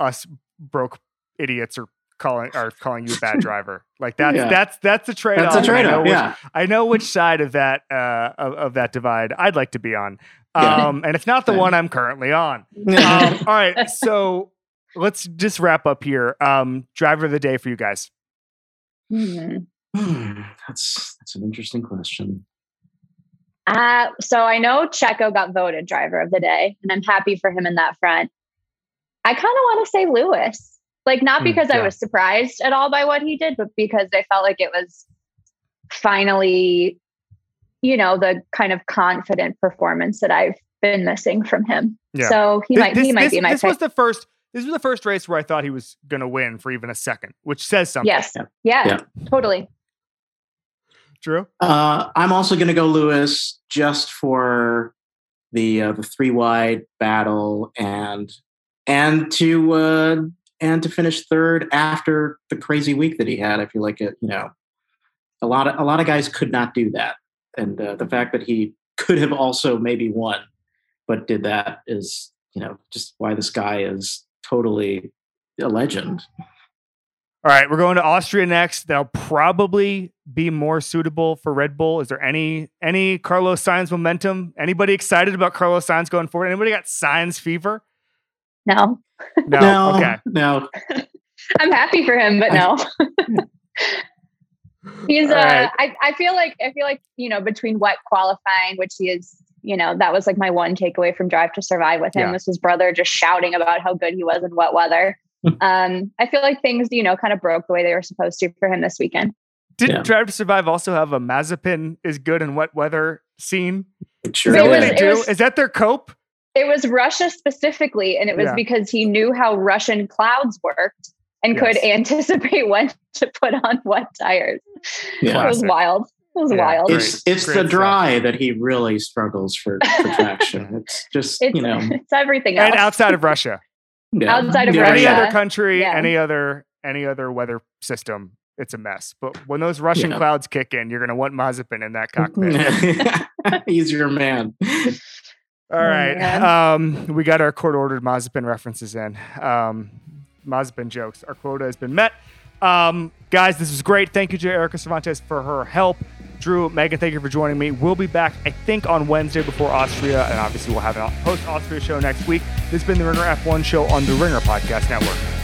us broke idiots are calling are calling you a bad driver? Like that's Yeah. that's that's a trade off. That's a trade off. Which, Yeah. I know which side of that uh, of, of that divide I'd like to be on, Yeah. um, and it's not the one I'm currently on. Um, all right, so let's just wrap up here. Um, driver of the day for you guys. Hmm. Hmm, that's that's an interesting question. Uh, so I know Checo got voted driver of the day, and I'm happy for him in that front. I kind of want to say Lewis, like not Hmm, because I yeah. was surprised at all by what he did, but because I felt like it was finally, you know, the kind of confident performance that I've been missing from him. Yeah. So he Thi- might he might this, be my this pick. was the first. This was the first race where I thought he was going to win for even a second, which says something. yes, Yeah. yeah, Yeah. totally. Drew. Uh, I'm also going to go Lewis just for the uh, the three wide battle and and to uh, and to finish third after the crazy week that he had. I feel like it, you know, a lot of a lot of guys could not do that, and uh, the fact that he could have also maybe won, but did that is you know just why this guy is totally a legend. All right, we're going to Austria next. That'll probably be more suitable for Red Bull. Is there any any Carlos Sainz momentum? Anybody excited about Carlos Sainz going forward? Anybody got Sainz fever? No, No. no, Okay. no. I'm happy for him, but no. He's All uh right. I, I feel like I feel like, you know, between wet qualifying, which he is, you know, that was like my one takeaway from Drive to Survive with him Yeah. was his brother just shouting about how good he was in wet weather. um, I feel like things, you know, kind of broke the way they were supposed to for him this weekend. Didn't Yeah. Drive to Survive also have a Mazepin is good in wet weather scene? It Is sure that what was- they do? was- is that their cope? It was Russia specifically, and it was Yeah. because he knew how Russian clouds worked and could anticipate when to put on wet tires. Yeah. It was wild. It was Yeah. wild. It's it's Great the stuff. dry that he really struggles for, for traction. It's just It's, you know it's everything else. And outside of Russia. yeah. outside of Yeah, any other country, Yeah. any other any other weather system, it's a mess. But when those Russian Yeah. clouds kick in, you're gonna want Mazepin in that cockpit. He's your man. All right. Um, we got our court ordered Mazepin references in. Um, Mazepin jokes. Our quota has been met. Um, guys, this was great. Thank you to Erika Cervantes for her help. Drew, Megan, thank you for joining me. We'll be back, I think, on Wednesday before Austria, and obviously we'll have a post Austria show next week. This has been the Ringer F1 show on the Ringer Podcast Network.